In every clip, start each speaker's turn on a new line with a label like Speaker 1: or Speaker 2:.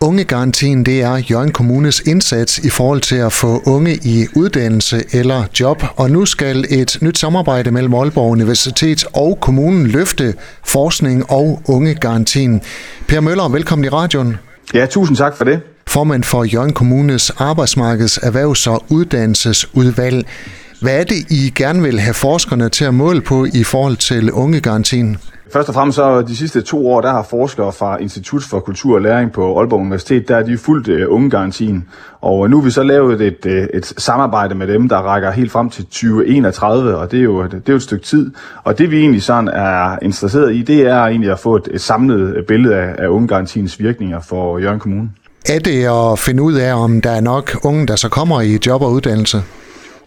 Speaker 1: Ungegarantien det er Jørgen Kommunes indsats i forhold til at få unge i uddannelse eller job, og nu skal et nyt samarbejde mellem Aalborg Universitet og kommunen løfte forskning og ungegarantien. Per Møller, velkommen i radioen.
Speaker 2: Ja, tusind tak for det.
Speaker 1: Formand for Jørgen Kommunes arbejdsmarkeds, erhvervs- og uddannelsesudvalg. Hvad er det, I gerne vil have forskerne til at måle på i forhold til ungegarantien?
Speaker 2: Først og fremmest så de sidste to år, der har forskere fra Institut for Kultur og Læring på Aalborg Universitet, der er de fuldt uh, ungegarantien. Og øh, nu har vi så lavet et, uh, et samarbejde med dem, der rækker helt frem til 2031, og det er, jo, det er jo et stykke tid. Og det vi egentlig sådan er interesseret i, det er egentlig at få et, et samlet billede af, af ungegarantiens virkninger for Jørgen Kommune.
Speaker 1: Er det at finde ud af, om der er nok unge, der så kommer i job og uddannelse?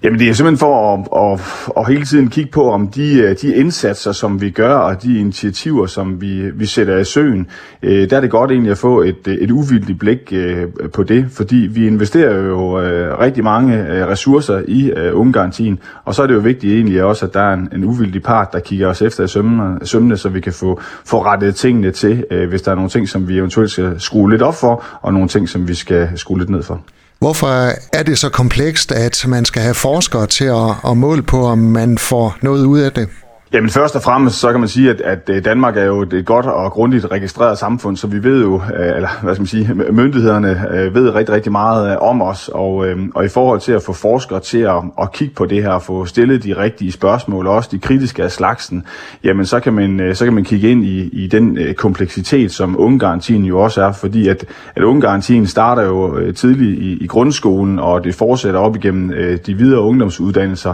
Speaker 2: Jamen det er simpelthen for at, at, at hele tiden kigge på, om de, øh, de indsatser, som vi gør, og de initiativer, som vi, vi sætter i søen, øh, der er det godt egentlig at få et, øh, et uvildigt blik øh, på det, fordi vi investerer jo øh, rigtig mange øh, ressourcer i ungegarantien, og så er det jo vigtigt egentlig også, at der er en, en uvildig part, der kigger os efter i sømmene, sømmene så vi kan få, få rettet tingene til, hvis der er nogle ting, som vi eventuelt skal skrue lidt op for, og nogle ting, som vi skal skrue lidt ned for.
Speaker 1: Hvorfor er det så komplekst, at man skal have forskere til at, at måle på, om man får noget ud af det?
Speaker 2: Jamen først og fremmest så kan man sige, at, at øh, Danmark er jo et godt og grundigt registreret samfund, så vi ved jo, øh, eller hvad skal man sige, myndighederne øh, ved rigtig, rigtig meget om os, og, og i forhold til at få forskere til at, at kigge på det her, og få stillet de rigtige spørgsmål, og også de kritiske af slagsen, jamen så kan man, så kan man kigge ind i, i den kompleksitet, som ungegarantien jo også er, fordi at, at ungegarantien starter jo tidligt i, i grundskolen, og det fortsætter op igennem de videre ungdomsuddannelser.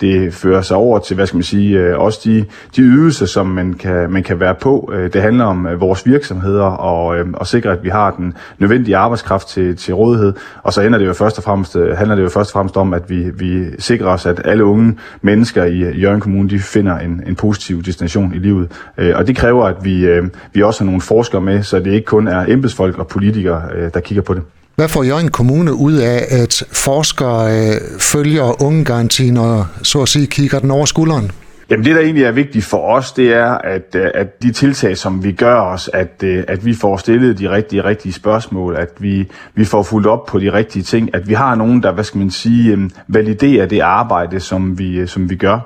Speaker 2: Det fører sig over til, hvad skal man sige, øh, også de, de ydelser, som man kan, man kan være på. Øh, det handler om øh, vores virksomheder og øh, at sikre, at vi har den nødvendige arbejdskraft til, til rådighed. Og så ender det jo først og fremmest, øh, handler det jo først og fremmest om, at vi, vi sikrer os, at alle unge mennesker i Jørgen Kommune de finder en, en positiv destination i livet. Øh, og det kræver, at vi, øh, vi også har nogle forskere med, så det ikke kun er embedsfolk og politikere, øh, der kigger på det.
Speaker 1: Hvad får Jørgen Kommune ud af, at forskere øh, følger ungegarantien og så at sige kigger den over skulderen?
Speaker 2: Jamen det, der egentlig er vigtigt for os, det er, at, øh, at de tiltag, som vi gør os, at, øh, at vi får stillet de rigtige, rigtige spørgsmål, at vi, vi får fuldt op på de rigtige ting, at vi har nogen, der, hvad skal man sige, øhm, validerer det arbejde, som vi, øh, som vi gør.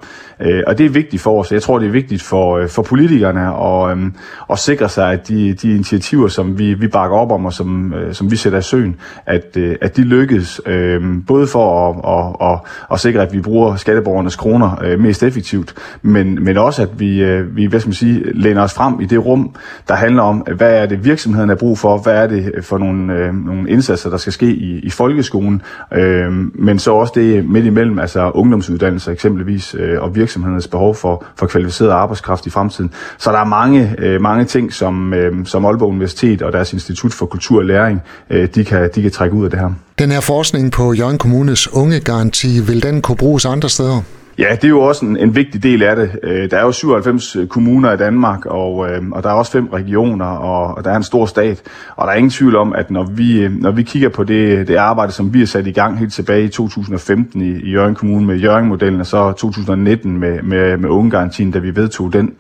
Speaker 2: Og det er vigtigt for os. Jeg tror, det er vigtigt for, for politikerne at, øhm, at sikre sig, at de, de initiativer, som vi, vi bakker op om, og som, som vi sætter i søen, at, at de lykkes, øhm, både for at, at, at, at sikre, at vi bruger skatteborgernes kroner mest effektivt, men, men også at vi, øh, vi hvad skal man sige, læner os frem i det rum, der handler om, hvad er det virksomheden har brug for, hvad er det øh, for nogle, øh, nogle indsatser, der skal ske i, i folkeskolen, øh, men så også det midt imellem, altså ungdomsuddannelser eksempelvis, øh, og virksomhedernes behov for, for kvalificeret arbejdskraft i fremtiden. Så der er mange, øh, mange ting, som, øh, som Aalborg Universitet og deres Institut for Kultur og Læring, øh, de, kan, de kan trække ud af det her.
Speaker 1: Den her forskning på Jørgen Kommunes unge garanti, vil den kunne bruges andre steder?
Speaker 2: Ja, det er jo også en, en vigtig del af det. Øh, der er jo 97 øh, kommuner i Danmark, og, øh, og der er også fem regioner, og, og der er en stor stat. Og der er ingen tvivl om, at når vi, øh, når vi kigger på det, det arbejde, som vi har sat i gang helt tilbage i 2015 i, i Jørgen Kommune med Jørgen-modellen, og så 2019 med, med, med ungegarantien, da vi vedtog den.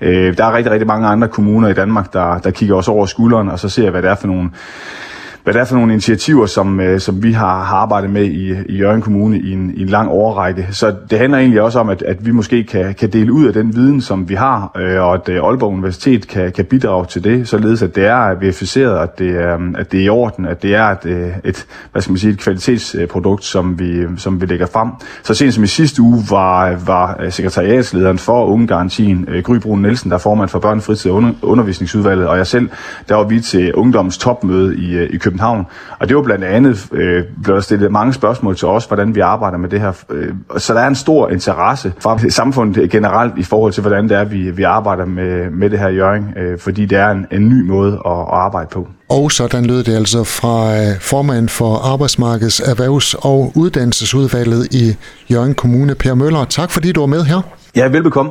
Speaker 2: Der er rigtig, rigtig mange andre kommuner i Danmark, der, der kigger også over skulderen, og så ser, hvad det er for nogle hvad det er for nogle initiativer, som, øh, som vi har, har arbejdet med i, i Jørgen Kommune i en, i en lang årrække. Så det handler egentlig også om, at, at vi måske kan, kan dele ud af den viden, som vi har, øh, og at øh, Aalborg Universitet kan, kan bidrage til det, således at det er verificeret, at det er, at det er i orden, at det er et, øh, et, hvad skal man sige, et kvalitetsprodukt, som vi, som vi lægger frem. Så sent som i sidste uge var, var øh, sekretariatslederen for Ungegarantien, øh, Gry Brun Nielsen, der er formand for Børnefritid og Undervisningsudvalget, og jeg selv, der var vi til ungdoms topmøde i, i København København. Og det var blandt andet, øh, blev der stillet mange spørgsmål til os, hvordan vi arbejder med det her. Øh, så der er en stor interesse fra samfundet generelt i forhold til, hvordan det er, vi, vi arbejder med, med det her Jørgen, øh, fordi det er en, en ny måde at, at arbejde på.
Speaker 1: Og sådan lød det altså fra øh, formand for Arbejdsmarkeds, Erhvervs- og Uddannelsesudvalget i Jørgen Kommune, Per Møller. Tak fordi du var med her.
Speaker 2: Ja, velbekomme.